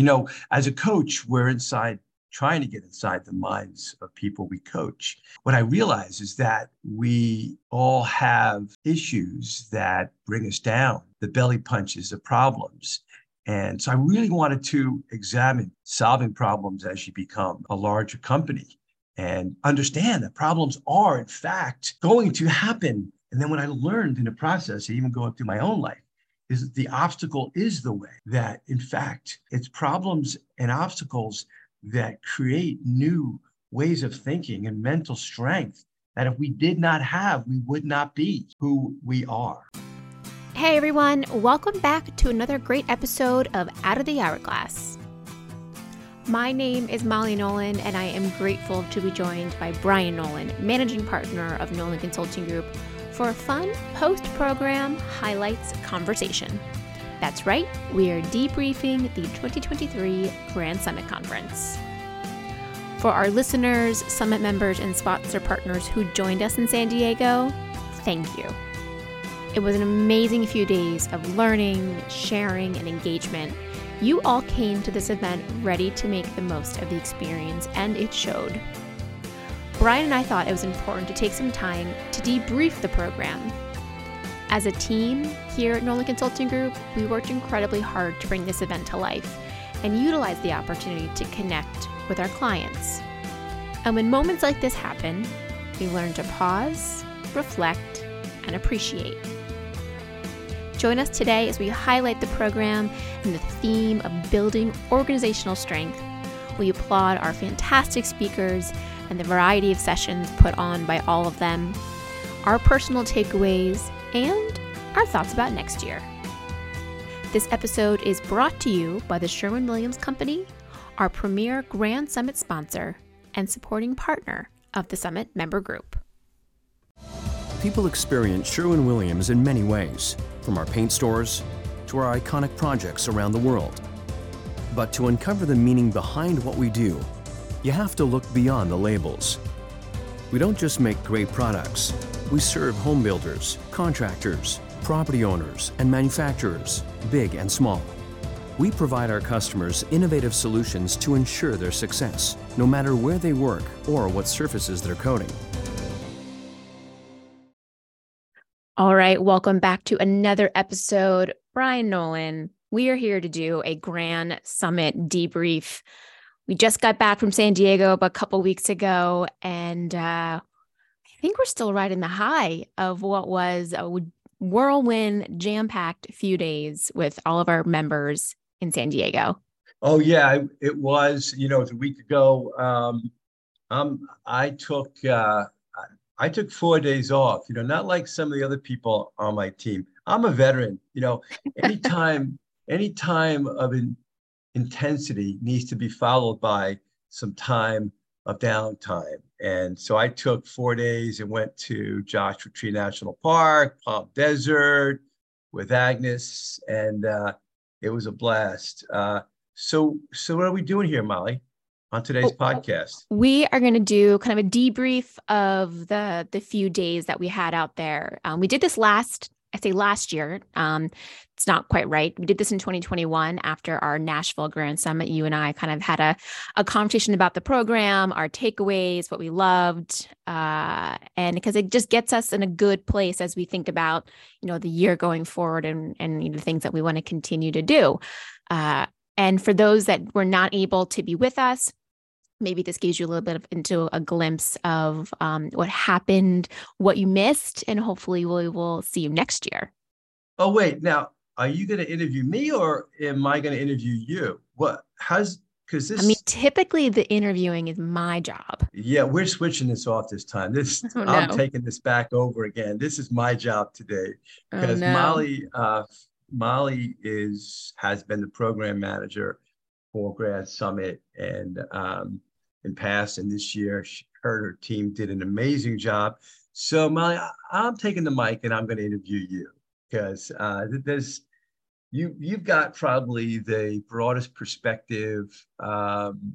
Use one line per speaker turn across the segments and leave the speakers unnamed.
You know, as a coach, we're inside trying to get inside the minds of people we coach. What I realize is that we all have issues that bring us down, the belly punches, the problems. And so I really wanted to examine solving problems as you become a larger company and understand that problems are, in fact, going to happen. And then what I learned in the process, even going through my own life, is the obstacle is the way, that in fact, it's problems and obstacles that create new ways of thinking and mental strength that if we did not have, we would not be who we are.
Hey everyone, welcome back to another great episode of Out of the Hourglass. My name is Molly Nolan, and I am grateful to be joined by Brian Nolan, managing partner of Nolan Consulting Group, for a fun post program highlights conversation. That's right, we are debriefing the 2023 Grand Summit Conference. For our listeners, summit members, and sponsor partners who joined us in San Diego, thank you. It was an amazing few days of learning, sharing, and engagement. You all came to this event ready to make the most of the experience, and it showed. Brian and I thought it was important to take some time to debrief the program as a team here at Nolan Consulting Group, we worked incredibly hard to bring this event to life and utilize the opportunity to connect with our clients. And when moments like this happen, we learn to pause, reflect, and appreciate. Join us today as we highlight the program and the theme of building organizational strength. We applaud our fantastic speakers and the variety of sessions put on by all of them, our personal takeaways, and our thoughts about next year. This episode is brought to you by the Sherwin Williams Company, our premier Grand Summit sponsor and supporting partner of the Summit member group.
People experience Sherwin Williams in many ways, from our paint stores to our iconic projects around the world. But to uncover the meaning behind what we do, you have to look beyond the labels. We don't just make great products we serve home builders, contractors, property owners, and manufacturers, big and small. We provide our customers innovative solutions to ensure their success, no matter where they work or what surfaces they're coating.
All right, welcome back to another episode. Brian Nolan, we are here to do a Grand Summit debrief. We just got back from San Diego a couple weeks ago, and uh, I think we're still riding the high of what was a whirlwind, jam packed few days with all of our members in San Diego.
Oh yeah, it was. You know, it was a week ago. Um, um, I took uh, I took four days off. You know, not like some of the other people on my team. I'm a veteran. You know, anytime any time of in, intensity needs to be followed by some time of downtime. And so I took four days and went to Joshua Tree National Park, Palm Desert with Agnes, and uh, it was a blast. Uh, so, so what are we doing here, Molly, on today's oh, podcast?
We are going to do kind of a debrief of the the few days that we had out there. Um, we did this last I say last year. Um, it's not quite right. We did this in 2021 after our Nashville Grand Summit. You and I kind of had a, a conversation about the program, our takeaways, what we loved, uh, and because it just gets us in a good place as we think about, you know, the year going forward and and you know, the things that we want to continue to do. Uh, and for those that were not able to be with us, maybe this gives you a little bit of into a glimpse of um, what happened, what you missed, and hopefully we will see you next year.
Oh wait, now are you going to interview me or am I going to interview you? What? has because this?
I mean, typically the interviewing is my job.
Yeah, we're switching this off this time. This oh, no. I'm taking this back over again. This is my job today because oh, no. Molly, uh, Molly is has been the program manager for Grand Summit and um, in past and this year. She, her her team did an amazing job. So Molly, I'm taking the mic and I'm going to interview you because uh, there's you you've got probably the broadest perspective. Um,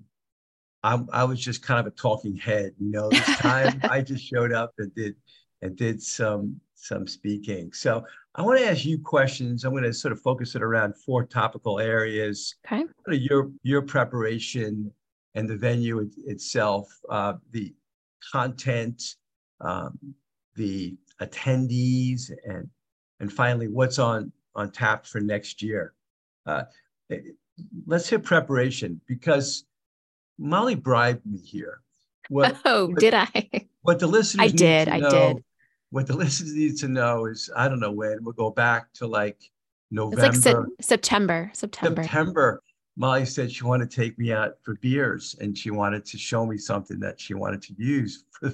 I, I was just kind of a talking head, you know. This time I just showed up and did and did some some speaking. So I want to ask you questions. I'm going to sort of focus it around four topical areas.
Okay.
Your your preparation and the venue it, itself, uh, the content, um, the attendees, and and finally what's on on tap for next year. Uh, eh, let's hit preparation because Molly bribed me here.
What, oh, what, did I?
What the listeners
I did. I
know,
did.
What the listeners need to know is I don't know when we'll go back to like November.
It's like se- September. September.
September. Molly said she wanted to take me out for beers and she wanted to show me something that she wanted to use for,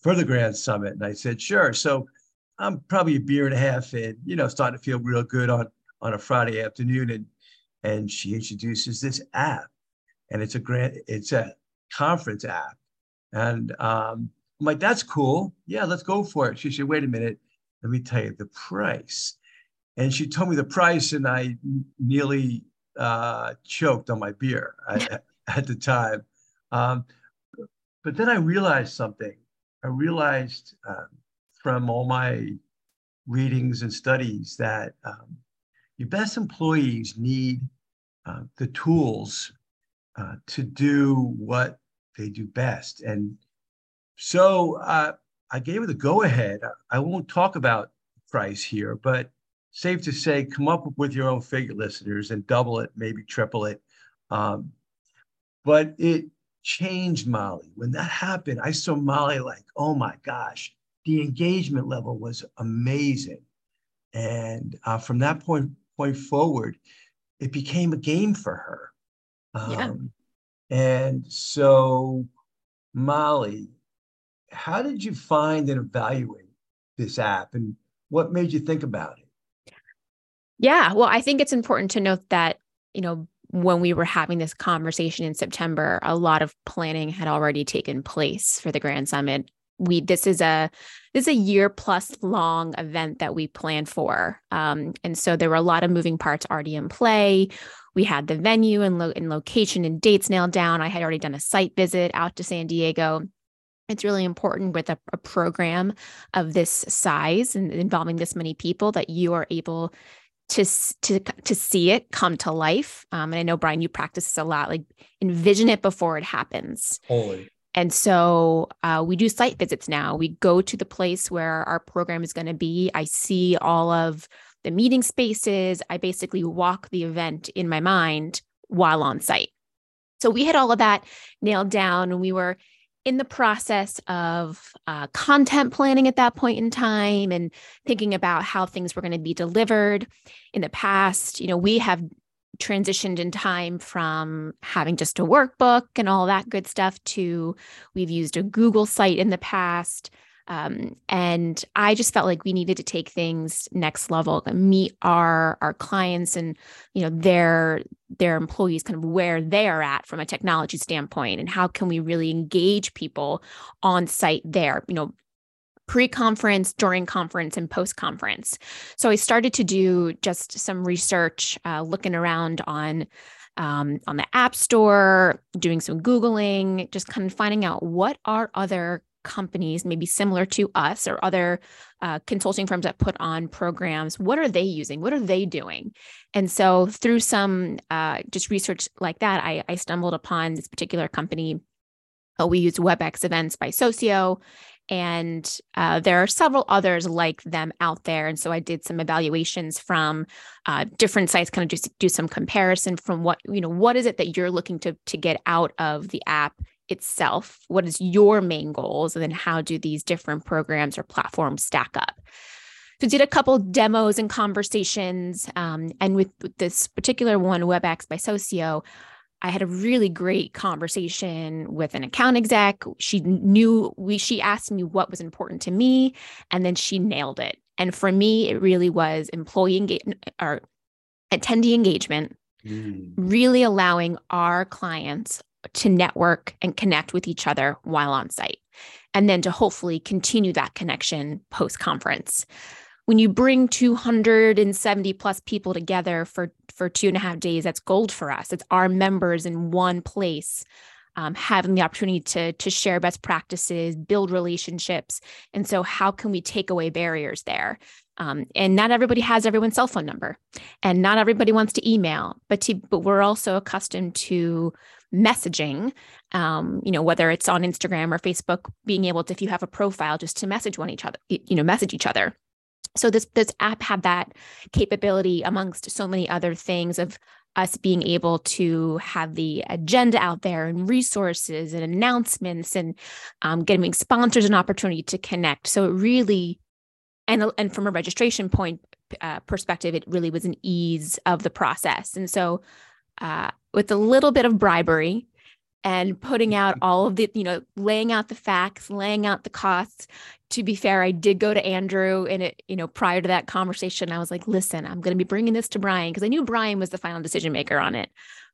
for the Grand Summit. And I said, sure. So I'm probably a beer and a half in, you know, starting to feel real good on on a Friday afternoon. And and she introduces this app. And it's a grant, it's a conference app. And um, I'm like, that's cool. Yeah, let's go for it. She said, wait a minute, let me tell you the price. And she told me the price, and I nearly uh, choked on my beer at the time. Um, but then I realized something. I realized um, from all my readings and studies that um, your best employees need uh, the tools uh, to do what they do best. And so uh, I gave her the go ahead. I won't talk about price here, but safe to say, come up with your own figure, listeners, and double it, maybe triple it. Um, but it changed Molly. When that happened, I saw Molly like, oh my gosh, the engagement level was amazing. And uh, from that point point forward, it became a game for her. Um, yeah. And so, Molly, how did you find and evaluate this app, and what made you think about it?
Yeah, well, I think it's important to note that, you know, when we were having this conversation in September, a lot of planning had already taken place for the Grand Summit. We this is a this is a year plus long event that we planned for, um, and so there were a lot of moving parts already in play. We had the venue and, lo- and location and dates nailed down. I had already done a site visit out to San Diego. It's really important with a, a program of this size and involving this many people that you are able to to to see it come to life. Um, and I know Brian, you practice this a lot. Like envision it before it happens.
Holy.
And so uh, we do site visits now. We go to the place where our program is going to be. I see all of the meeting spaces. I basically walk the event in my mind while on site. So we had all of that nailed down, and we were in the process of uh, content planning at that point in time and thinking about how things were going to be delivered. In the past you know we have transitioned in time from having just a workbook and all that good stuff to we've used a google site in the past um, and I just felt like we needed to take things next level, meet our our clients and you know their their employees kind of where they are at from a technology standpoint, and how can we really engage people on site there, you know, pre-conference, during conference, and post-conference. So I started to do just some research, uh, looking around on um, on the App Store, doing some Googling, just kind of finding out what are other companies, maybe similar to us or other uh, consulting firms that put on programs, what are they using? What are they doing? And so through some uh, just research like that, I, I stumbled upon this particular company. Uh, we use WebEx events by Socio. And uh, there are several others like them out there. And so I did some evaluations from uh, different sites, kind of just do some comparison from what, you know, what is it that you're looking to, to get out of the app itself what is your main goals and then how do these different programs or platforms stack up? So did a couple demos and conversations um, and with, with this particular one webex by socio i had a really great conversation with an account exec. She knew we she asked me what was important to me and then she nailed it. And for me it really was employee engagement or attendee engagement mm. really allowing our clients to network and connect with each other while on site, and then to hopefully continue that connection post conference. When you bring 270 plus people together for, for two and a half days, that's gold for us. It's our members in one place um, having the opportunity to to share best practices, build relationships, and so how can we take away barriers there? Um, and not everybody has everyone's cell phone number, and not everybody wants to email, but to, but we're also accustomed to messaging. Um, you know, whether it's on Instagram or Facebook, being able to, if you have a profile, just to message one each other, you know, message each other. So this this app had that capability amongst so many other things of us being able to have the agenda out there and resources and announcements and um, sponsors an opportunity to connect. So it really, and and from a registration point uh, perspective, it really was an ease of the process. And so, uh, with a little bit of bribery, and putting out all of the, you know, laying out the facts, laying out the costs. To be fair, I did go to Andrew and it, you know, prior to that conversation, I was like, listen, I'm going to be bringing this to Brian because I knew Brian was the final decision maker on it,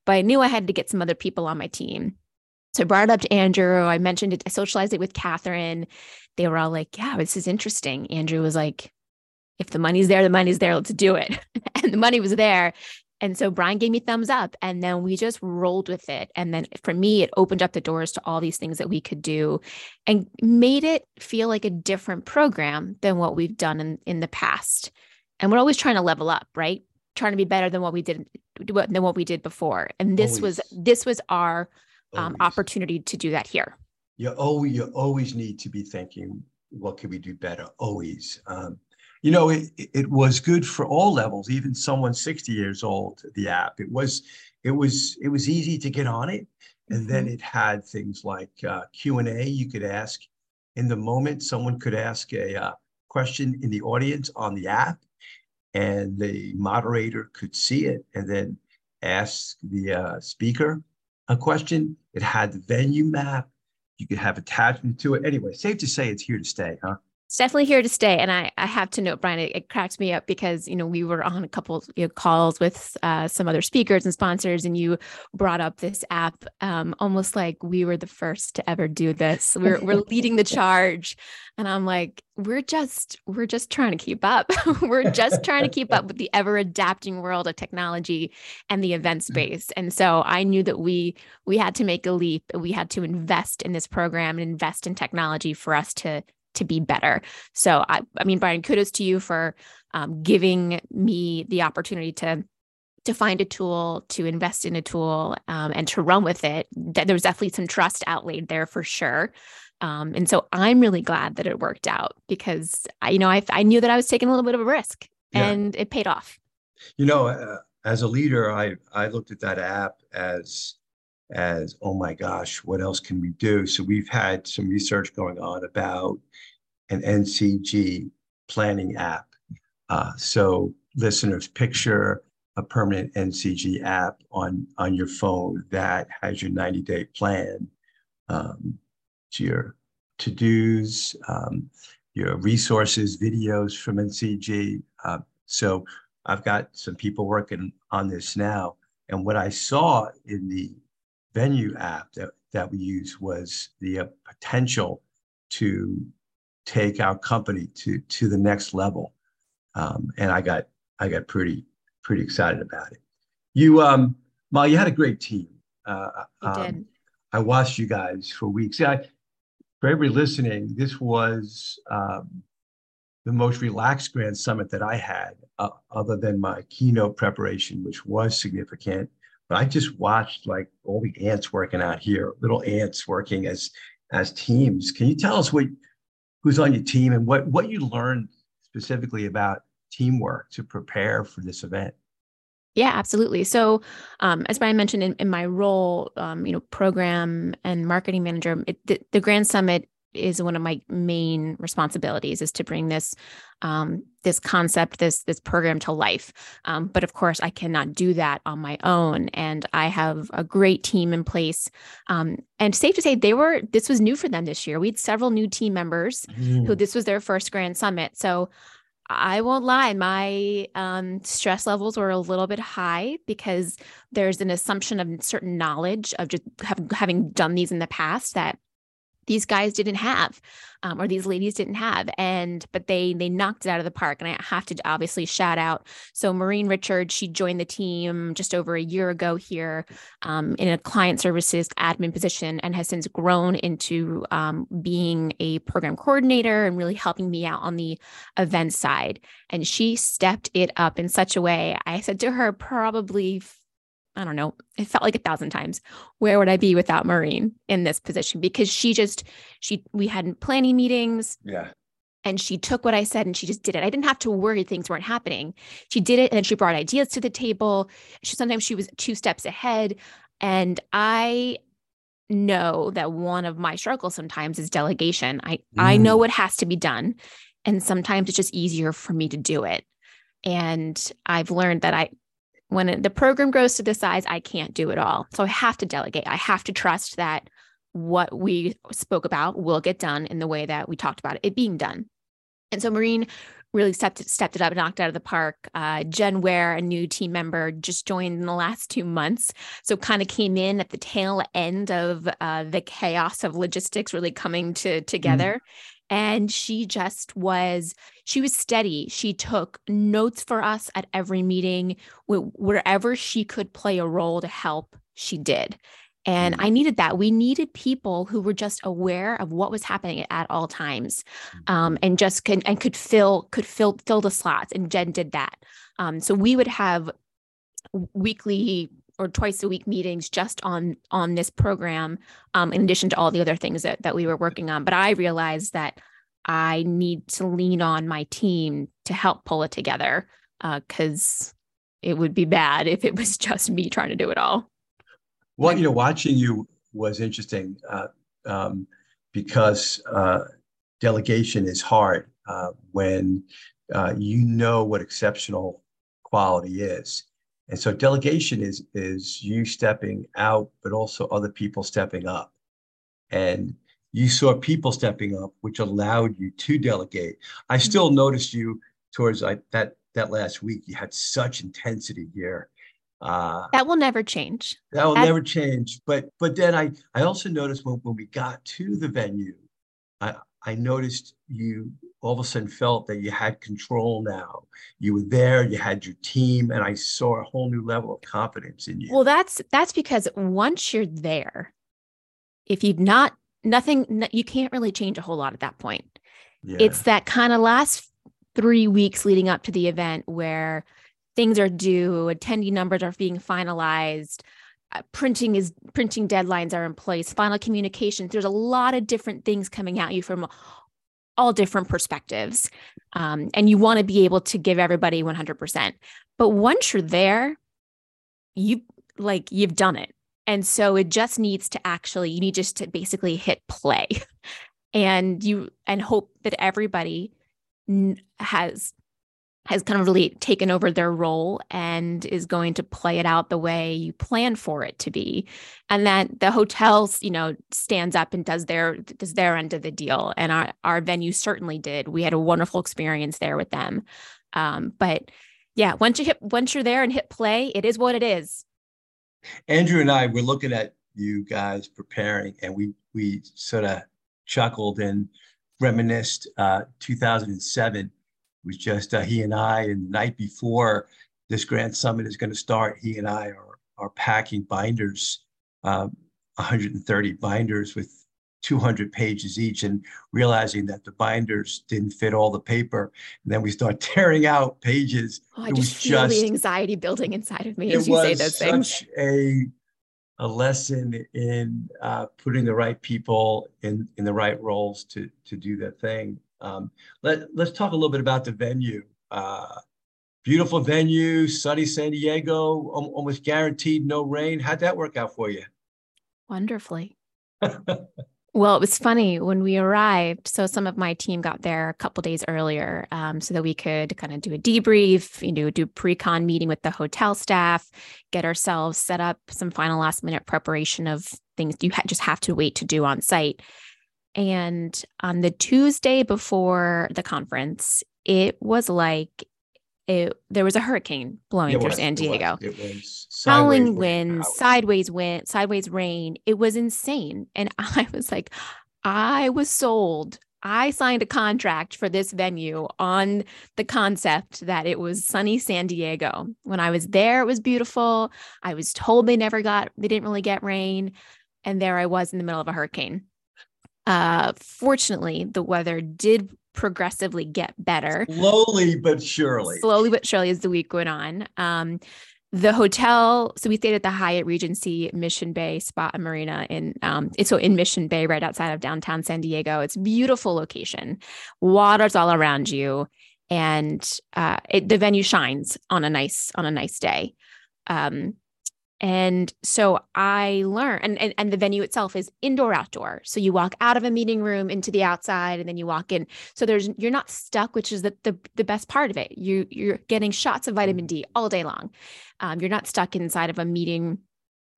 but I knew I had to get some other people on my team. So I brought it up to Andrew. I mentioned it, I socialized it with Catherine. They were all like, yeah, this is interesting. Andrew was like, if the money's there, the money's there, let's do it. and the money was there. And so Brian gave me thumbs up and then we just rolled with it. And then for me, it opened up the doors to all these things that we could do and made it feel like a different program than what we've done in, in the past. And we're always trying to level up, right? Trying to be better than what we did than what we did before. And this always. was this was our um, opportunity to do that here.
You always you always need to be thinking, what can we do better? Always. Um, you know, it, it was good for all levels, even someone 60 years old, the app. It was, it was, it was easy to get on it. And mm-hmm. then it had things like uh, Q&A you could ask in the moment. Someone could ask a uh, question in the audience on the app and the moderator could see it and then ask the uh, speaker a question. It had the venue map. You could have attachment to it. Anyway, safe to say it's here to stay, huh?
It's definitely here to stay. And I, I have to note, Brian, it, it cracked me up because, you know, we were on a couple you know, calls with uh, some other speakers and sponsors, and you brought up this app um, almost like we were the first to ever do this. We're, we're leading the charge. And I'm like, we're just, we're just trying to keep up. we're just trying to keep up with the ever adapting world of technology and the event mm. space. And so I knew that we, we had to make a leap. We had to invest in this program and invest in technology for us to to be better. So I, I mean, Brian, kudos to you for um, giving me the opportunity to to find a tool, to invest in a tool, um, and to run with it. That there was definitely some trust outlaid there for sure. Um, and so I'm really glad that it worked out because I, you know, I, I knew that I was taking a little bit of a risk, yeah. and it paid off.
You know, uh, as a leader, I I looked at that app as as oh my gosh what else can we do? So we've had some research going on about an ncg planning app. Uh, so listeners picture a permanent ncg app on on your phone that has your 90 day plan um, to your to-dos um, your resources videos from ncg uh, so i've got some people working on this now. And what i saw in the venue app that, that we use was the uh, potential to take our company to to the next level. Um, and i got i got pretty pretty excited about it. You um Mal, you had a great team.
Uh, um, did.
i watched you guys for weeks. Yeah, I, for everybody listening this was um, the most relaxed grand summit that i had uh, other than my keynote preparation which was significant but I just watched like all the ants working out here, little ants working as as teams. Can you tell us what who's on your team and what what you learned specifically about teamwork to prepare for this event?
Yeah, absolutely. So, um, as Brian mentioned in, in my role, um, you know, program and marketing manager, it, the, the Grand Summit is one of my main responsibilities is to bring this um, this concept this this program to life. Um, but of course i cannot do that on my own and i have a great team in place. Um, and safe to say they were this was new for them this year. We had several new team members mm. who this was their first grand summit. So I won't lie, my um, stress levels were a little bit high because there's an assumption of certain knowledge of just have, having done these in the past that these guys didn't have um, or these ladies didn't have and but they they knocked it out of the park and i have to obviously shout out so maureen richards she joined the team just over a year ago here um, in a client services admin position and has since grown into um, being a program coordinator and really helping me out on the event side and she stepped it up in such a way i said to her probably I don't know, it felt like a thousand times. Where would I be without Maureen in this position? Because she just, she, we had planning meetings.
Yeah.
And she took what I said and she just did it. I didn't have to worry things weren't happening. She did it and she brought ideas to the table. She, sometimes she was two steps ahead. And I know that one of my struggles sometimes is delegation. I, mm. I know what has to be done. And sometimes it's just easier for me to do it. And I've learned that I when it, the program grows to this size, I can't do it all. So I have to delegate. I have to trust that what we spoke about will get done in the way that we talked about it, it being done. And so Maureen really stepped stepped it up, knocked out of the park. Uh, Jen Ware, a new team member, just joined in the last two months, so kind of came in at the tail end of uh, the chaos of logistics really coming to together. Mm and she just was she was steady she took notes for us at every meeting wherever she could play a role to help she did and mm-hmm. I needed that. We needed people who were just aware of what was happening at all times, um, mm-hmm. and just could and could fill could fill fill the slots. And Jen did that. Um, so we would have weekly or twice a week meetings just on on this program um, in addition to all the other things that, that we were working on. But i realized that i need to lean on my team to help pull it together because uh, it would be bad if it was just me trying to do it all.
Well you know watching you was interesting uh, um, because uh, delegation is hard uh, when uh, you know what exceptional quality is and so delegation is is you stepping out, but also other people stepping up. And you saw people stepping up, which allowed you to delegate. I mm-hmm. still noticed you towards like that that last week. You had such intensity here.
Uh, that will never change.
That will never change. But but then I I also noticed when, when we got to the venue, I I noticed you all of a sudden felt that you had control now. You were there, you had your team, and I saw a whole new level of confidence in you.
Well, that's that's because once you're there, if you've not nothing, you can't really change a whole lot at that point. Yeah. It's that kind of last three weeks leading up to the event where things are due, attendee numbers are being finalized, printing is printing deadlines are in place final communications there's a lot of different things coming at you from all different perspectives um, and you want to be able to give everybody 100% but once you're there you like you've done it. And so it just needs to actually you need just to basically hit play. And you and hope that everybody has has kind of really taken over their role and is going to play it out the way you plan for it to be. And that the hotels you know stands up and does their does their end of the deal. And our, our venue certainly did. We had a wonderful experience there with them. Um, but yeah once you hit once you're there and hit play it is what it is.
Andrew and i were looking at you guys preparing and we we sort of chuckled and reminisced uh, 2007 was just uh, he and I. And the night before this Grand Summit is going to start, he and I are, are packing binders, um, 130 binders with 200 pages each, and realizing that the binders didn't fit all the paper. And then we start tearing out pages.
Oh, I it just feel just, the anxiety building inside of me as you say those
things. Such A a lesson in uh, putting the right people in in the right roles to to do that thing. Um, let, let's talk a little bit about the venue. Uh, beautiful venue, sunny San Diego, almost guaranteed no rain. How'd that work out for you?
Wonderfully. well, it was funny when we arrived. So some of my team got there a couple days earlier, um, so that we could kind of do a debrief, you know, do pre-con meeting with the hotel staff, get ourselves set up, some final last minute preparation of things you ha- just have to wait to do on site. And on the Tuesday before the conference, it was like it, there was a hurricane blowing through San Diego.
It was, it was
howling wind, sideways wind, sideways rain. It was insane. And I was like, I was sold. I signed a contract for this venue on the concept that it was sunny San Diego. When I was there, it was beautiful. I was told they never got, they didn't really get rain. And there I was in the middle of a hurricane. Uh, fortunately, the weather did progressively get better.
Slowly but surely.
Slowly but surely as the week went on. Um, the hotel so we stayed at the hyatt regency mission bay spa and marina in um so in mission bay right outside of downtown san diego it's beautiful location water's all around you and uh it, the venue shines on a nice on a nice day um and so I learned, and, and, and the venue itself is indoor outdoor. So you walk out of a meeting room into the outside, and then you walk in. So there's you're not stuck, which is the the, the best part of it. You you're getting shots of vitamin D all day long. Um, you're not stuck inside of a meeting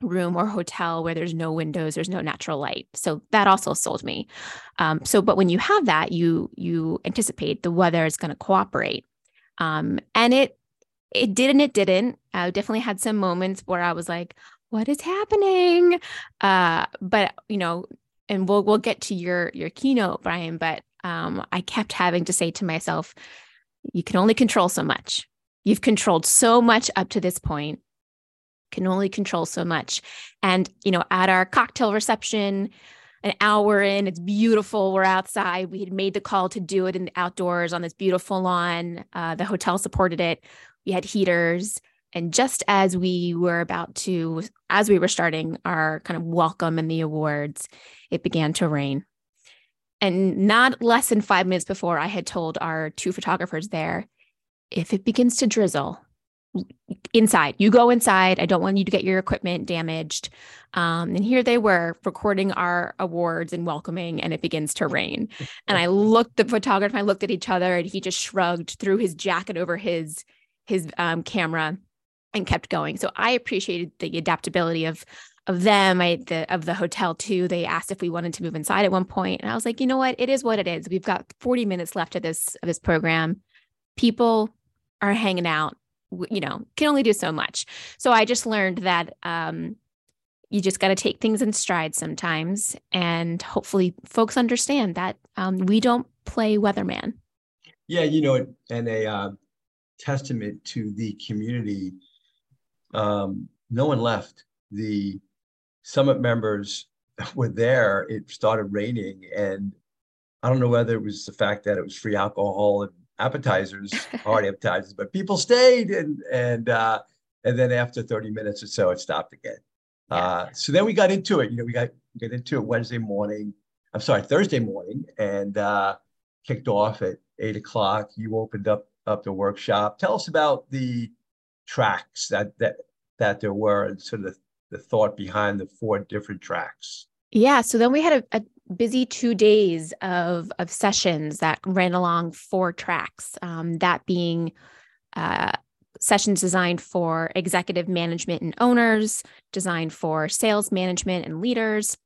room or hotel where there's no windows, there's no natural light. So that also sold me. Um, so, but when you have that, you you anticipate the weather is going to cooperate, um, and it it did and it didn't. I definitely had some moments where I was like, what is happening? Uh, but you know, and we'll we'll get to your your keynote, Brian, but um, I kept having to say to myself, you can only control so much. You've controlled so much up to this point. Can only control so much. And you know, at our cocktail reception, an hour in, it's beautiful. We're outside. We had made the call to do it in the outdoors on this beautiful lawn. Uh, the hotel supported it we had heaters. And just as we were about to, as we were starting our kind of welcome and the awards, it began to rain. And not less than five minutes before, I had told our two photographers there if it begins to drizzle, inside, you go inside. I don't want you to get your equipment damaged. Um, and here they were recording our awards and welcoming, and it begins to rain. And I looked, the photographer, I looked at each other, and he just shrugged, threw his jacket over his his um, camera and kept going. So I appreciated the adaptability of of them, I the of the hotel too. They asked if we wanted to move inside at one point, and I was like, you know what, it is what it is. We've got 40 minutes left of this of this program. People are hanging out. You know, can only do so much. So I just learned that um, you just got to take things in stride sometimes, and hopefully, folks understand that um, we don't play weatherman.
Yeah, you know, and a uh, testament to the community. Um, no one left. The summit members were there. It started raining, and I don't know whether it was the fact that it was free alcohol and appetizers, hard appetizers, but people stayed, and and uh, and then after 30 minutes or so, it stopped again. Uh, so then we got into it. You know, we got get into it Wednesday morning. I'm sorry, Thursday morning, and uh, kicked off at eight o'clock. You opened up of the workshop. Tell us about the tracks that that that there were and sort of the, the thought behind the four different tracks.
Yeah. So then we had a, a busy two days of of sessions that ran along four tracks. Um, that being uh, sessions designed for executive management and owners, designed for sales management and leaders,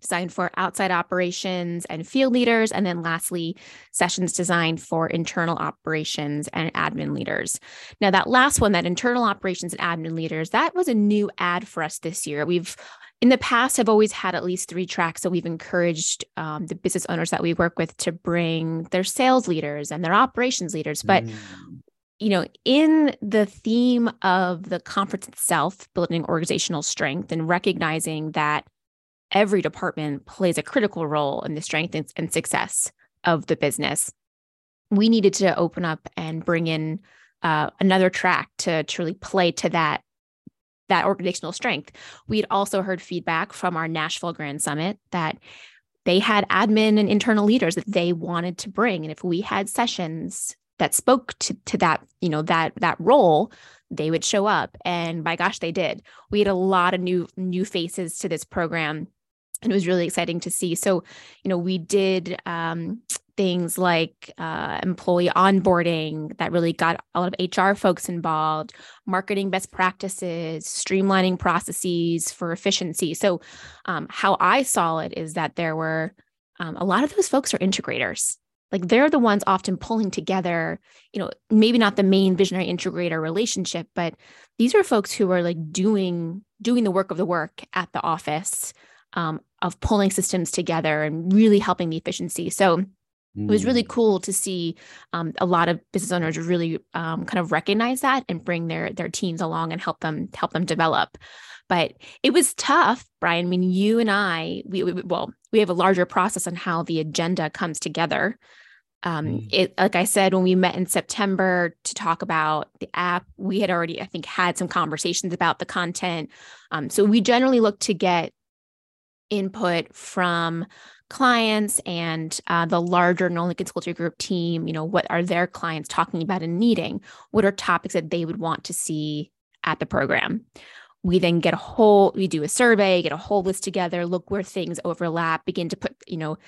designed for outside operations and field leaders. And then lastly, sessions designed for internal operations and admin leaders. Now, that last one, that internal operations and admin leaders, that was a new ad for us this year. We've in the past have always had at least three tracks so we've encouraged um, the business owners that we work with to bring their sales leaders and their operations leaders but mm. you know in the theme of the conference itself building organizational strength and recognizing that every department plays a critical role in the strength and success of the business. We needed to open up and bring in uh, another track to truly play to that that organizational strength. We had also heard feedback from our Nashville Grand Summit that they had admin and internal leaders that they wanted to bring, and if we had sessions that spoke to, to that, you know, that that role, they would show up. And by gosh, they did. We had a lot of new new faces to this program and it was really exciting to see. So, you know, we did um, things like uh, employee onboarding that really got a lot of HR folks involved, marketing best practices, streamlining processes for efficiency. So, um, how I saw it is that there were um, a lot of those folks are integrators. Like they're the ones often pulling together, you know, maybe not the main visionary integrator relationship, but these are folks who are like doing doing the work of the work at the office um, of pulling systems together and really helping the efficiency. So it was really mm. cool to see um, a lot of business owners really um, kind of recognize that and bring their their teams along and help them help them develop. But it was tough, Brian. I mean, you and I, we, we well, we have a larger process on how the agenda comes together. Um, mm. it, like I said, when we met in September to talk about the app, we had already, I think, had some conversations about the content. Um, so we generally look to get input from clients and uh, the larger Nolan Consulting Group team, you know, what are their clients talking about and needing? What are topics that they would want to see at the program? We then get a whole, we do a survey, get a whole list together, look where things overlap, begin to put, you know,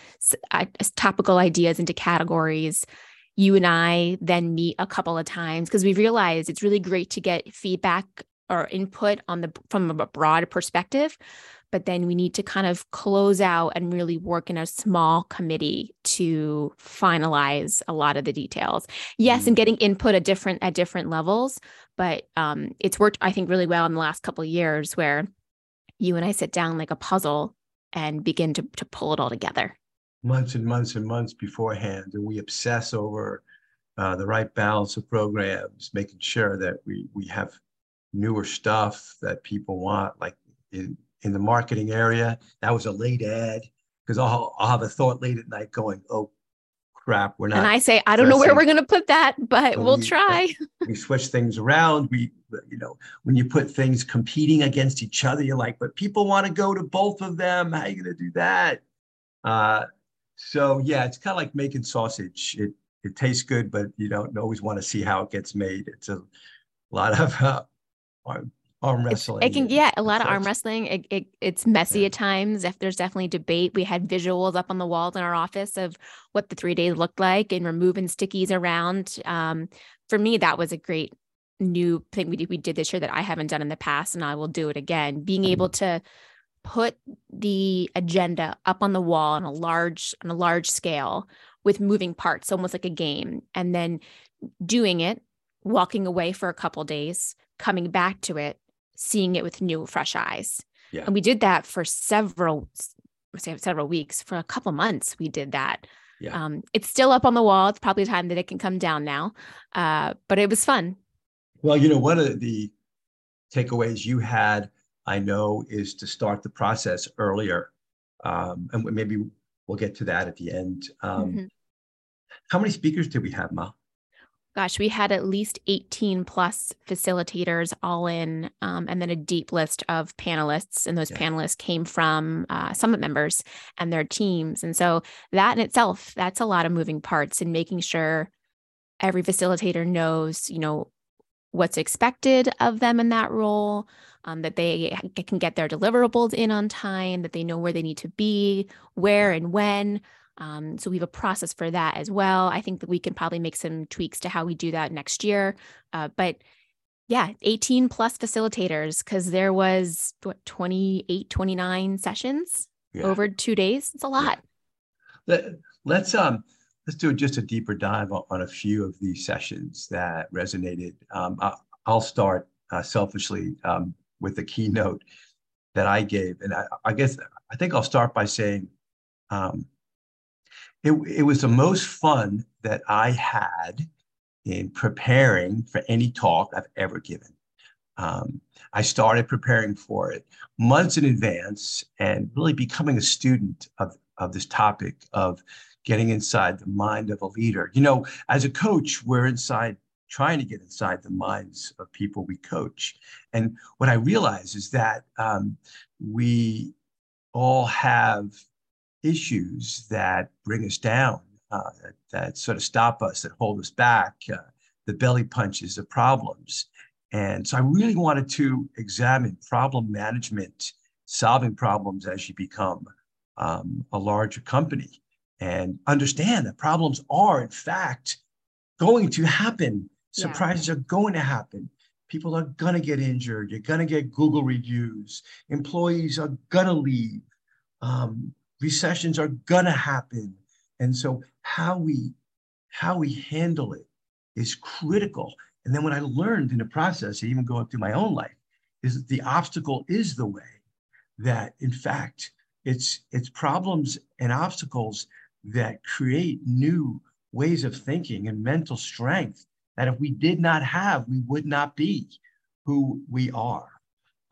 uh, topical ideas into categories. You and I then meet a couple of times because we realize it's really great to get feedback or input on the from a broad perspective but then we need to kind of close out and really work in a small committee to finalize a lot of the details yes mm-hmm. and getting input at different at different levels but um, it's worked i think really well in the last couple of years where you and i sit down like a puzzle and begin to, to pull it all together
months and months and months beforehand and we obsess over uh, the right balance of programs making sure that we we have newer stuff that people want like in in the marketing area. That was a late ad because I'll, I'll have a thought late at night going, oh, crap, we're not.
And I say, I don't know where we're going to put that, but so we'll we, try.
we switch things around. We, you know, when you put things competing against each other, you're like, but people want to go to both of them. How are you going to do that? Uh, so yeah, it's kind of like making sausage. It it tastes good, but you don't always want to see how it gets made. It's a lot of uh, arm wrestling.
It can, yeah, a lot of arm wrestling. It, it, it's messy yeah. at times. If there's definitely debate, we had visuals up on the walls in our office of what the three days looked like and removing stickies around. Um, for me, that was a great new thing we did, we did this year that I haven't done in the past, and I will do it again. Being mm-hmm. able to put the agenda up on the wall on a large on a large scale with moving parts, almost like a game, and then doing it, walking away for a couple days, coming back to it, seeing it with new, fresh eyes. Yeah. And we did that for several, say several weeks, for a couple months. We did that. Yeah. Um, it's still up on the wall. It's probably time that it can come down now. Uh, but it was fun.
Well, you know, one of the takeaways you had, I know, is to start the process earlier. Um, and maybe we'll get to that at the end. Um, mm-hmm. How many speakers did we have, Ma?
Gosh, we had at least 18 plus facilitators all in, um, and then a deep list of panelists. And those yeah. panelists came from uh, summit members and their teams. And so that in itself, that's a lot of moving parts and making sure every facilitator knows, you know, what's expected of them in that role. Um, that they can get their deliverables in on time, that they know where they need to be, where and when. Um, so we have a process for that as well. I think that we can probably make some tweaks to how we do that next year. Uh, but yeah, 18 plus facilitators because there was what 28, 29 sessions yeah. over two days. It's a lot.
Yeah. Let, us um let's do just a deeper dive on, on, a few of these sessions that resonated. Um, I, will start uh, selfishly um, with the keynote that I gave, and I, I guess I think I'll start by saying um, it, it was the most fun that I had in preparing for any talk I've ever given. Um, I started preparing for it months in advance and really becoming a student of, of this topic of getting inside the mind of a leader. You know, as a coach, we're inside trying to get inside the minds of people we coach. And what I realize is that um, we all have issues that bring us down, uh, that, that, sort of stop us, that hold us back, uh, the belly punches, the problems. And so I really wanted to examine problem management, solving problems as you become um, a larger company and understand that problems are, in fact, going to happen. Surprises yeah. are going to happen. People are going to get injured. You're going to get Google reviews. Employees are going to leave. Um, recessions are gonna happen. And so how we how we handle it is critical. And then what I learned in the process, even going through my own life, is that the obstacle is the way that in fact it's it's problems and obstacles that create new ways of thinking and mental strength that if we did not have, we would not be who we are.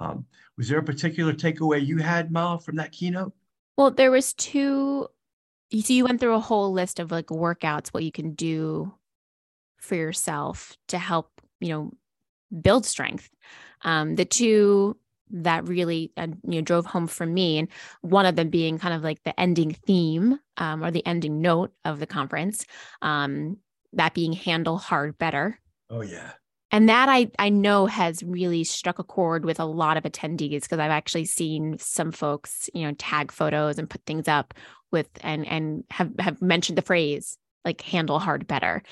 Um, was there a particular takeaway you had, Mal, from that keynote?
Well, there was two. See, you went through a whole list of like workouts, what you can do for yourself to help, you know, build strength. Um, the two that really uh, you know drove home for me and one of them being kind of like the ending theme um, or the ending note of the conference um, that being handle hard better
oh yeah
and that I I know has really struck a chord with a lot of attendees because I've actually seen some folks you know tag photos and put things up with and and have have mentioned the phrase like handle hard better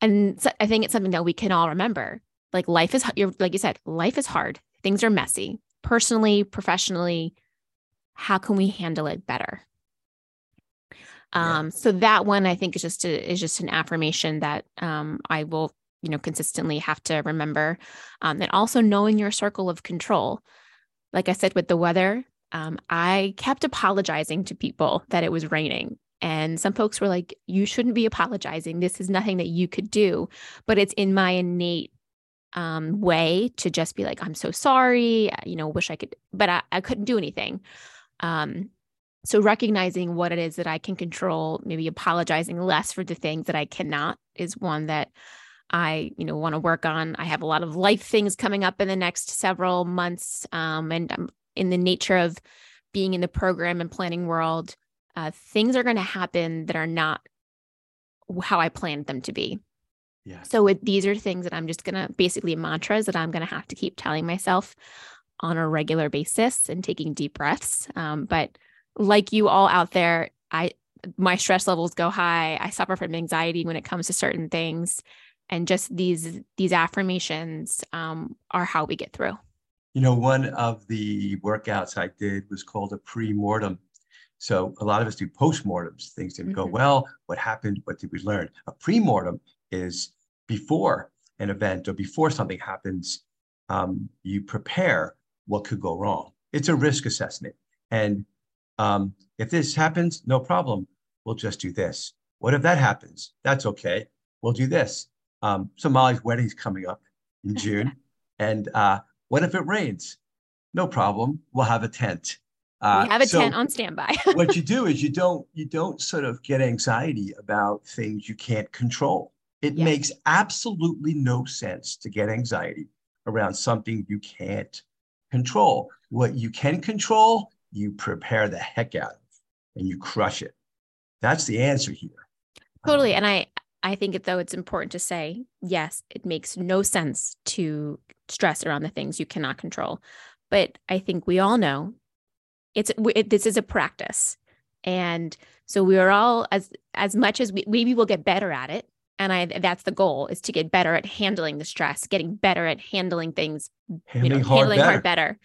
and so I think it's something that we can all remember like life is you're like you said life is hard things are messy personally, professionally, how can we handle it better? Um, yeah. so that one I think is just a, is just an affirmation that um, I will, you know, consistently have to remember. Um, and also knowing your circle of control. Like I said with the weather, um, I kept apologizing to people that it was raining. And some folks were like, you shouldn't be apologizing. This is nothing that you could do. But it's in my innate um, way to just be like, I'm so sorry, you know, wish I could, but I, I couldn't do anything. Um, so recognizing what it is that I can control, maybe apologizing less for the things that I cannot is one that I, you know, want to work on. I have a lot of life things coming up in the next several months. Um, and I'm in the nature of being in the program and planning world, uh, things are going to happen that are not how I planned them to be.
Yeah.
So with, these are things that I'm just going to basically mantras that I'm going to have to keep telling myself on a regular basis and taking deep breaths. Um, but like you all out there, I my stress levels go high. I suffer from anxiety when it comes to certain things, and just these these affirmations um, are how we get through.
You know, one of the workouts I did was called a pre-mortem. So a lot of us do post-mortems. Things didn't mm-hmm. go well. What happened? What did we learn? A pre-mortem is before an event or before something happens, um, you prepare what could go wrong. It's a risk assessment. And um, if this happens, no problem. We'll just do this. What if that happens? That's okay. We'll do this. Um, so Molly's wedding's coming up in June. and uh, what if it rains? No problem. We'll have a tent.
Uh, we have a so tent on standby.
what you do is you don't you don't sort of get anxiety about things you can't control. It yeah. makes absolutely no sense to get anxiety around something you can't control. What you can control, you prepare the heck out of and you crush it. That's the answer here.
Totally. Um, and I I think though it's important to say, yes, it makes no sense to stress around the things you cannot control. But I think we all know it's it, this is a practice. And so we are all as as much as we maybe we'll get better at it and i that's the goal is to get better at handling the stress getting better at handling things
handling, you know, hard, handling better. hard
better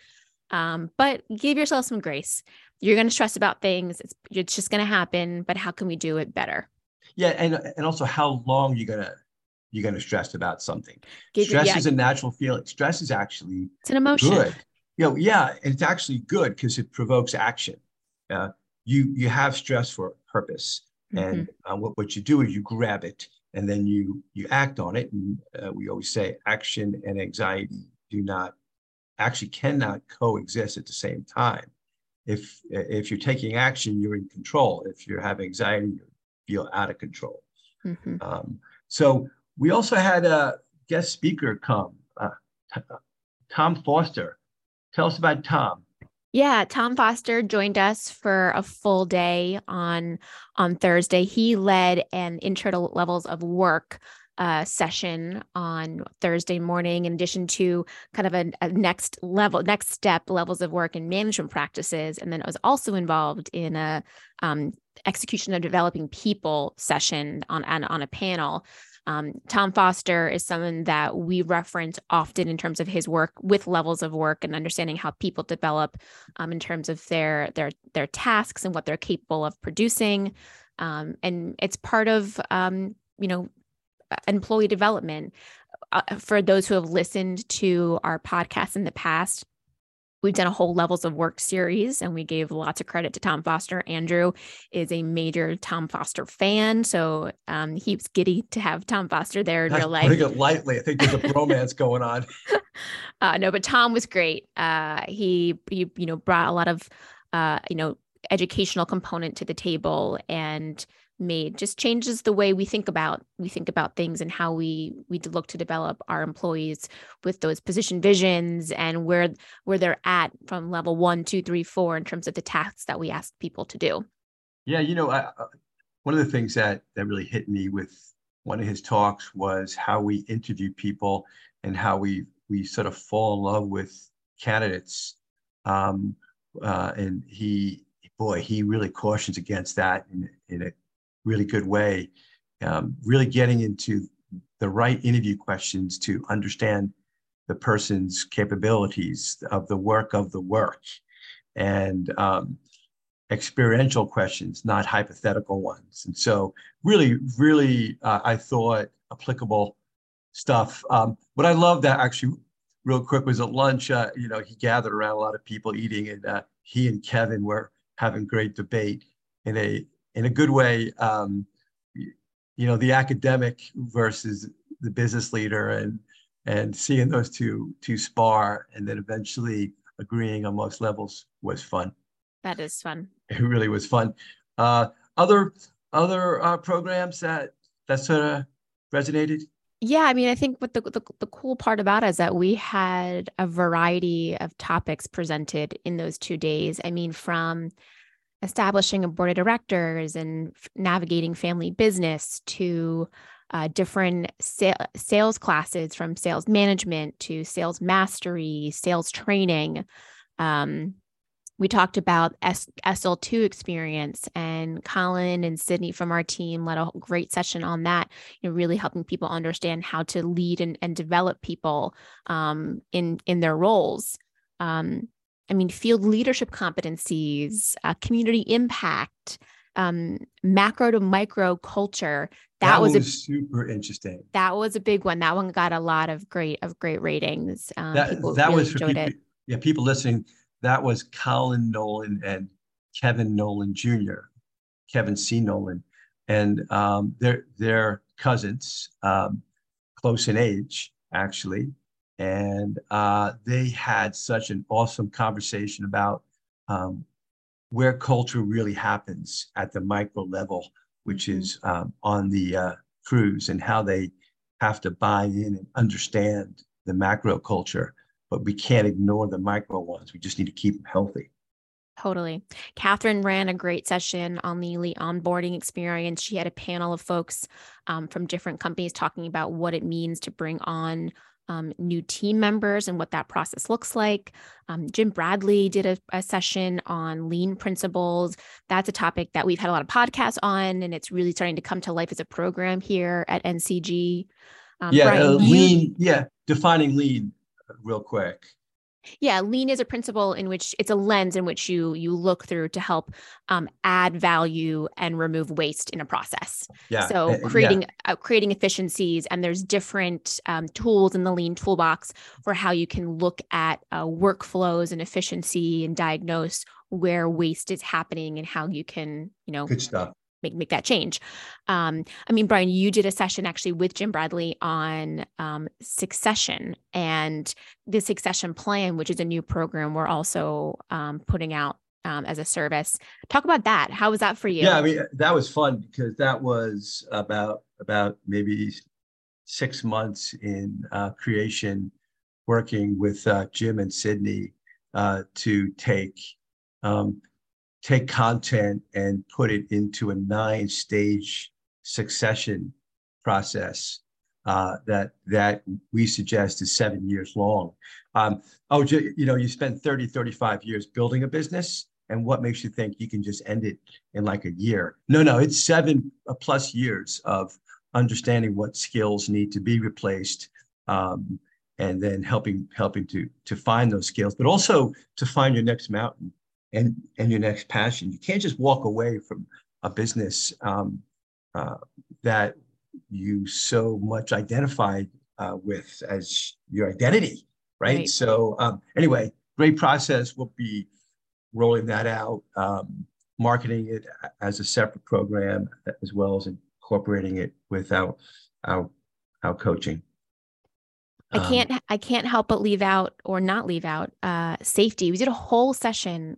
um, but give yourself some grace you're going to stress about things it's, it's just going to happen but how can we do it better
yeah and and also how long you're going to you're going to stress about something. Stress yeah. is a natural feeling stress is actually
it's an emotion.
good. You know, yeah it's actually good because it provokes action. Uh, you you have stress for a purpose. And mm-hmm. uh, what, what you do is you grab it and then you you act on it. And uh, we always say action and anxiety do not actually cannot coexist at the same time. If if you're taking action you're in control. If you have anxiety you feel out of control mm-hmm. um, so we also had a guest speaker come uh, tom foster tell us about tom
yeah, Tom Foster joined us for a full day on on Thursday. He led an intro to levels of work uh, session on Thursday morning, in addition to kind of a, a, next level, next step levels of work and management practices. And then I was also involved in a um, execution of developing people session on, on, on a panel. Um, Tom Foster is someone that we reference often in terms of his work with levels of work and understanding how people develop um, in terms of their their their tasks and what they're capable of producing. Um, and it's part of um, you know employee development. Uh, for those who have listened to our podcast in the past, We've done a whole levels of work series and we gave lots of credit to Tom Foster. Andrew is a major Tom Foster fan. So um, he was giddy to have Tom Foster there in real life.
Putting it lightly, I think there's a romance going on.
Uh, no, but Tom was great. Uh, he, he, you know, brought a lot of, uh, you know, educational component to the table and made just changes the way we think about we think about things and how we we look to develop our employees with those position visions and where where they're at from level one two three four in terms of the tasks that we ask people to do.
Yeah you know I, one of the things that that really hit me with one of his talks was how we interview people and how we we sort of fall in love with candidates. Um, uh, and he boy he really cautions against that in, in a really good way, um, really getting into the right interview questions to understand the person's capabilities of the work of the work and um, experiential questions, not hypothetical ones. And so, really, really, uh, I thought applicable stuff. Um, what I love that actually, real quick, was at lunch. Uh, you know, he gathered around a lot of people eating, and uh, he and Kevin were having great debate in a in a good way, um, you know, the academic versus the business leader and and seeing those two two spar and then eventually agreeing on most levels was fun.
That is fun.
It really was fun. Uh, other other uh, programs that that sort of resonated.
Yeah, I mean, I think what the, the the cool part about it is that we had a variety of topics presented in those two days. I mean, from establishing a board of directors and f- navigating family business to uh, different sa- sales classes from sales management to sales mastery, sales training. Um, we talked about S- SL2 experience, and Colin and Sydney from our team led a great session on that, you know, really helping people understand how to lead and, and develop people um, in, in their roles. Um, I mean, field leadership competencies, uh, community impact, um, macro to micro culture.
That, that was, was, a, super interesting.
That was a big one. That one got a lot of great of great ratings.
Um, that that really was for people, it. yeah, people listening. That was Colin Nolan and Kevin Nolan Jr., Kevin C. Nolan, and um, they're they're cousins, um, close in age actually, and uh, they had such an awesome conversation about um, where culture really happens at the micro level, which is um, on the uh, crews, and how they have to buy in and understand the macro culture. But we can't ignore the micro ones. We just need to keep them healthy.
Totally. Catherine ran a great session on the elite onboarding experience. She had a panel of folks um, from different companies talking about what it means to bring on um, new team members and what that process looks like. Um, Jim Bradley did a, a, session on lean principles. That's a topic that we've had a lot of podcasts on, and it's really starting to come to life as a program here at NCG.
Um, yeah, Brian, uh, lean. Yeah, defining lean uh, real quick.
Yeah, lean is a principle in which it's a lens in which you you look through to help um, add value and remove waste in a process. Yeah. So creating yeah. Uh, creating efficiencies, and there's different um, tools in the lean toolbox for how you can look at uh, workflows and efficiency and diagnose where waste is happening and how you can you know
good stuff
make make that change. Um, I mean, Brian, you did a session actually with Jim Bradley on um, succession and the succession plan, which is a new program we're also um, putting out um, as a service. Talk about that. How was that for you?
Yeah, I mean, that was fun because that was about about maybe six months in uh, creation, working with uh, Jim and Sydney uh, to take um, take content and put it into a nine stage succession process uh, that that we suggest is seven years long. Um, oh, you know, you spend 30, 35 years building a business, and what makes you think you can just end it in like a year? No, no, it's seven uh, plus years of understanding what skills need to be replaced, um, and then helping helping to to find those skills, but also to find your next mountain and and your next passion. You can't just walk away from a business um, uh, that you so much identified uh, with as your identity, right? right. So um, anyway, great process. We'll be rolling that out, um, marketing it as a separate program, as well as incorporating it with our our, our coaching.
I um, can't I can't help but leave out or not leave out uh, safety. We did a whole session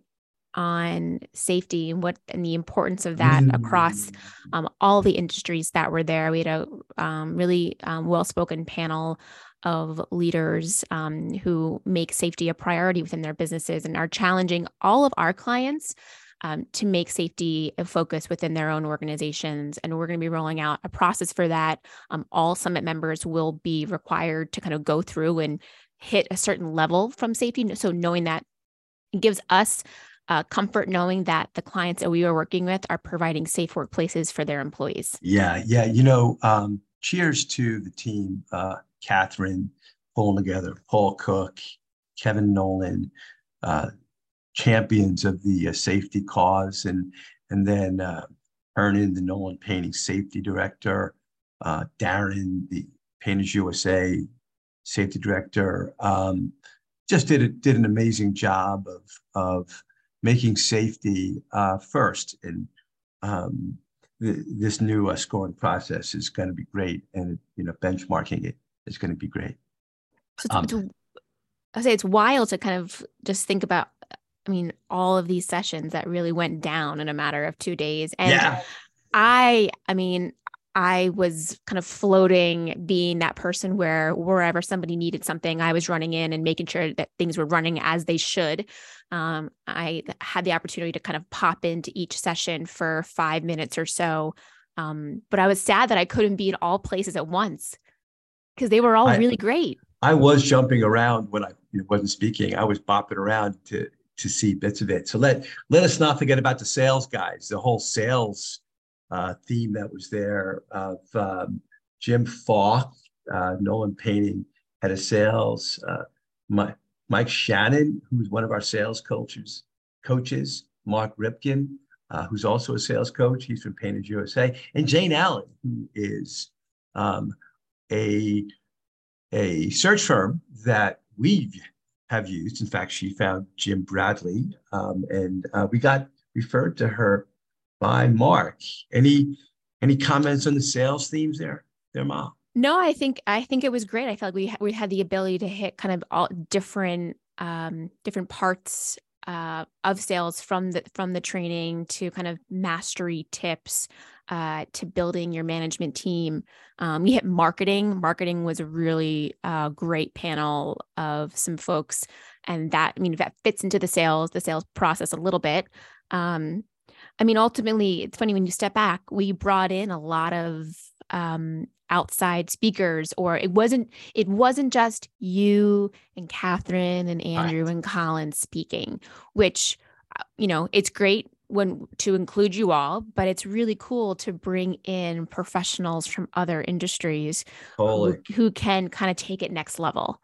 on safety and what and the importance of that mm. across um, all the industries that were there. We had a um, really um, well spoken panel of leaders um, who make safety a priority within their businesses and are challenging all of our clients um, to make safety a focus within their own organizations. And we're going to be rolling out a process for that. Um, all summit members will be required to kind of go through and hit a certain level from safety. So knowing that gives us uh, comfort knowing that the clients that we are working with are providing safe workplaces for their employees.
Yeah, yeah. You know, um, cheers to the team, uh, Catherine pulling together, Paul Cook, Kevin Nolan, uh, champions of the uh, safety cause, and and then uh, Hernan, the Nolan Painting safety director, uh, Darren, the Painters USA safety director, um, just did a, did an amazing job of of making safety uh, first. And um, th- this new uh, scoring process is going to be great, and you know benchmarking it is going to be great.
So um, I say it's wild to kind of just think about I mean, all of these sessions that really went down in a matter of two days. And yeah. I, I mean, I was kind of floating, being that person where wherever somebody needed something, I was running in and making sure that things were running as they should. Um, I had the opportunity to kind of pop into each session for five minutes or so. Um, but I was sad that I couldn't be in all places at once because they were all I, really great.
I was jumping around when I wasn't speaking. I was bopping around to to see bits of it. So let let us not forget about the sales guys, the whole sales uh, theme that was there of um, Jim Falk, uh, Nolan Painting, head of sales, uh, Mike, Mike Shannon, who's one of our sales coaches, coaches, Mark Ripkin, uh, who's also a sales coach. He's from Painters USA, and Jane Allen, who is um, a a search firm that we have used. In fact, she found Jim Bradley, um, and uh, we got referred to her by Mark. Any any comments on the sales themes there, there, Ma?
No, I think I think it was great. I felt like we we had the ability to hit kind of all different um, different parts uh, of sales from the from the training to kind of mastery tips uh, to building your management team. Um, we hit marketing. Marketing was a really uh, great panel of some folks, and that I mean that fits into the sales the sales process a little bit. Um, I mean, ultimately, it's funny when you step back. We brought in a lot of um, outside speakers, or it wasn't it wasn't just you and Catherine and Andrew right. and Colin speaking, which uh, you know it's great when to include you all, but it's really cool to bring in professionals from other industries who, who, can kind of take it next level.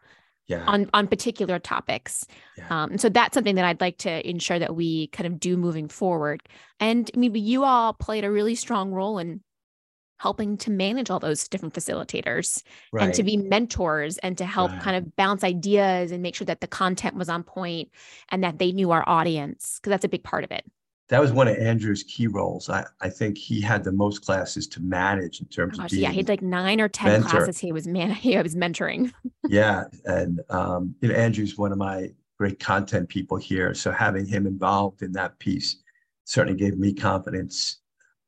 Yeah. On on particular topics, yeah. um, so that's something that I'd like to ensure that we kind of do moving forward. And maybe you all played a really strong role in helping to manage all those different facilitators right. and to be mentors and to help right. kind of bounce ideas and make sure that the content was on point and that they knew our audience because that's a big part of it
that was one of Andrew's key roles. I, I think he had the most classes to manage in terms oh, of
yeah, he had like nine or ten mentor. classes he was man he was mentoring.
yeah, and um, you know Andrew's one of my great content people here, so having him involved in that piece certainly gave me confidence.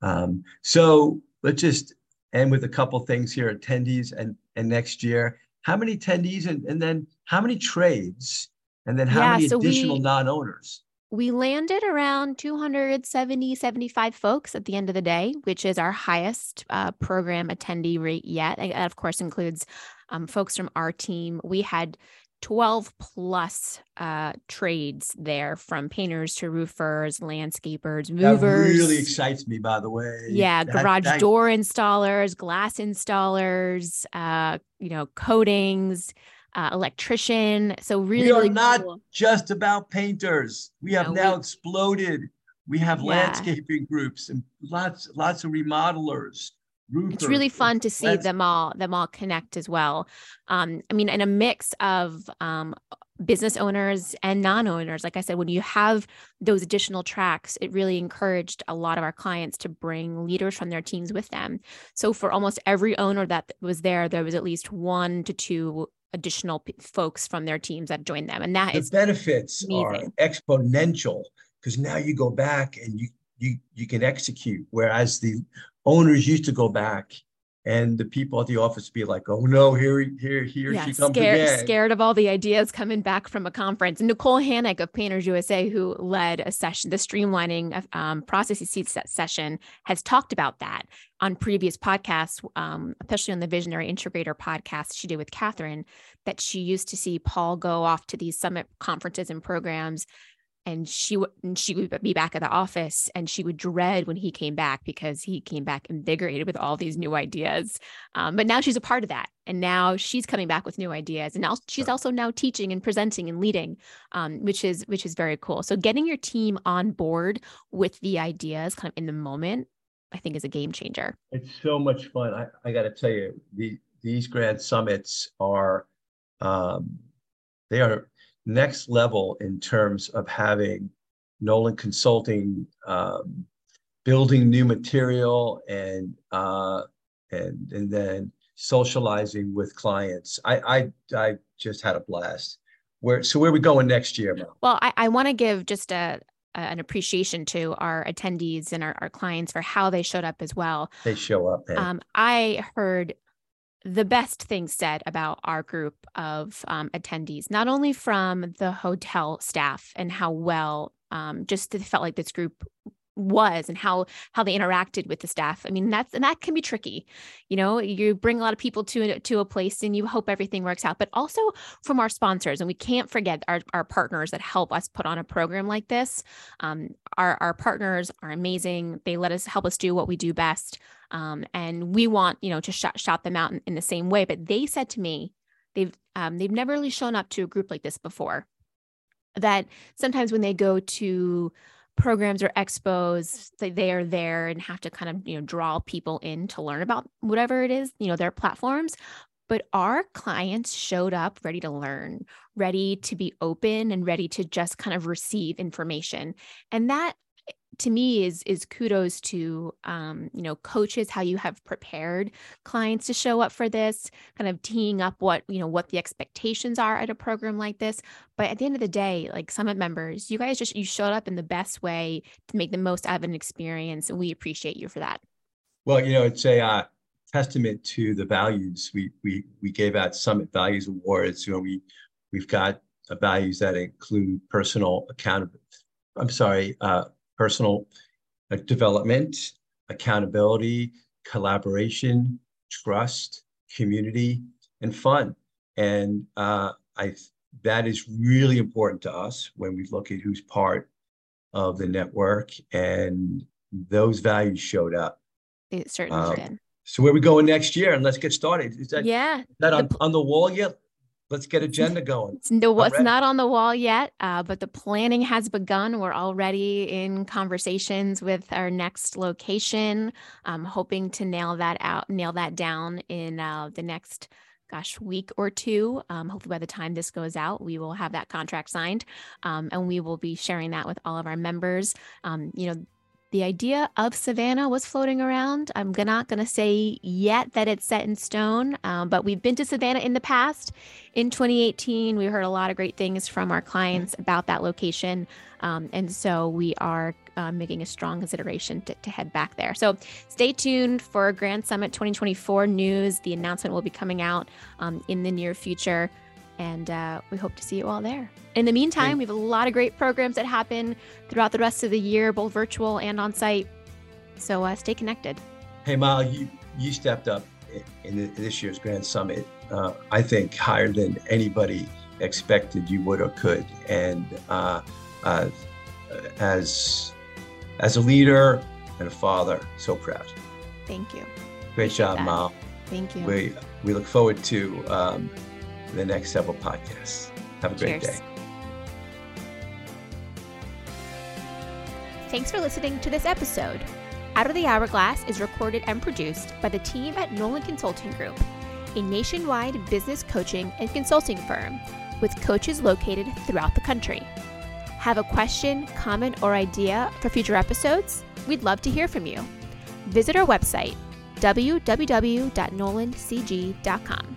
Um, so let's just end with a couple things here: attendees and and next year, how many attendees and and then how many trades, and then how yeah, many so additional we, non-owners?
We landed around 270 75 folks at the end of the day which is our highest uh, program attendee rate yet. And that of course includes um, folks from our team. We had 12 plus uh, trades there from painters to roofers landscapers movers
that really excites me by the way.
Yeah garage that, door installers glass installers uh, you know coatings uh, electrician. So really,
we are
really
not cool. just about painters. We have no, now we, exploded. We have yeah. landscaping groups and lots, lots of remodelers. Roofers,
it's really fun to see them all them all connect as well. Um, I mean, in a mix of um, business owners and non-owners like i said when you have those additional tracks it really encouraged a lot of our clients to bring leaders from their teams with them so for almost every owner that was there there was at least one to two additional p- folks from their teams that joined them and that
the
is
benefits
amazing.
are exponential because now you go back and you you you can execute whereas the owners used to go back and the people at the office be like oh no here here here
yeah,
she comes
scared,
again
scared of all the ideas coming back from a conference. Nicole Hannock of Painters USA, who led a session, the streamlining of um, processes session, has talked about that on previous podcasts, um, especially on the Visionary Integrator podcast she did with Catherine, that she used to see Paul go off to these summit conferences and programs and she would and she would be back at the office and she would dread when he came back because he came back invigorated with all these new ideas. Um, but now she's a part of that and now she's coming back with new ideas and now she's also now teaching and presenting and leading um, which is which is very cool. So getting your team on board with the ideas kind of in the moment i think is a game changer.
It's so much fun. I, I got to tell you, the, these grand summits are, um, they are next level in terms of having Nolan Consulting, um, building new material and, uh, and, and then socializing with clients. I, I, I just had a blast. Where, so where are we going next year, Mel?
well i, I want to give just a a- an appreciation to our attendees and our, our clients for how they showed up as well
They show up,
um, I heard the best things said about our group of um, attendees, not only from the hotel staff and how well um, just felt like this group was and how how they interacted with the staff. I mean, that's and that can be tricky. You know, you bring a lot of people to to a place and you hope everything works out, but also from our sponsors, and we can't forget our our partners that help us put on a program like this. Um, our our partners are amazing. They let us help us do what we do best. Um, and we want you know to shout, shout them out in, in the same way but they said to me they've um, they've never really shown up to a group like this before that sometimes when they go to programs or expos they, are there and have to kind of you know draw people in to learn about whatever it is you know their platforms. But our clients showed up ready to learn ready to be open and ready to just kind of receive information. And that to me is is kudos to um, you know coaches how you have prepared clients to show up for this kind of teeing up what you know what the expectations are at a program like this but at the end of the day like summit members you guys just you showed up in the best way to make the most out of an experience and we appreciate you for that
Well, you know, it's a uh, testament to the values we we we gave out Summit Values Awards. You know, we we've got values that include personal accountability. I'm sorry, uh, personal uh, development, accountability, collaboration, trust, community, and fun. And uh, I that is really important to us when we look at who's part of the network, and those values showed up.
it certainly
Um,
did
So where we going next year? And let's get started. Is that,
yeah
is that on,
the
on the wall yet? Let's get agenda going.
It's no, it's not on the wall yet, uh, but the planning has begun. We're already in conversations with our next location. I'm hoping to nail that out, nail that down in uh, the next, gosh, week or two. Um, hopefully, by the time this goes out, we will have that contract signed, um, and we will be sharing that with all of our members. Um, you know. The idea of Savannah was floating around. I'm not going to say yet that it's set in stone, um, but we've been to Savannah in the past. In 2018 we heard a lot of great things from our clients about that location um, and so we are uh, making a strong consideration to, to head back there. So stay tuned for grand summit 2024 news. The announcement will be coming out um, in the near future and uh, we hope to see you all there in the meantime we have a lot of great programs that happen throughout the rest of the year both virtual and on site so uh, stay connected
Hey, Mal, you, you stepped up in this year's Grand Summit, uh, I think higher than anybody expected you would or could. And uh, uh, as, as a leader and a father, so proud.
thank you
Great job,
that.
Mal.
thank you
We, we look forward to um, the next several podcasts. Have a great
Cheers.
day.
Thanks for listening to this episode. Out of the Hourglass is recorded and produced by the team at Nolan Consulting Group. a nationwide business coaching and consulting firm with coaches located throughout the country. Have a question, comment, or idea for future episodes? We'd love to hear from you. Visit our website, www.nolancg.com.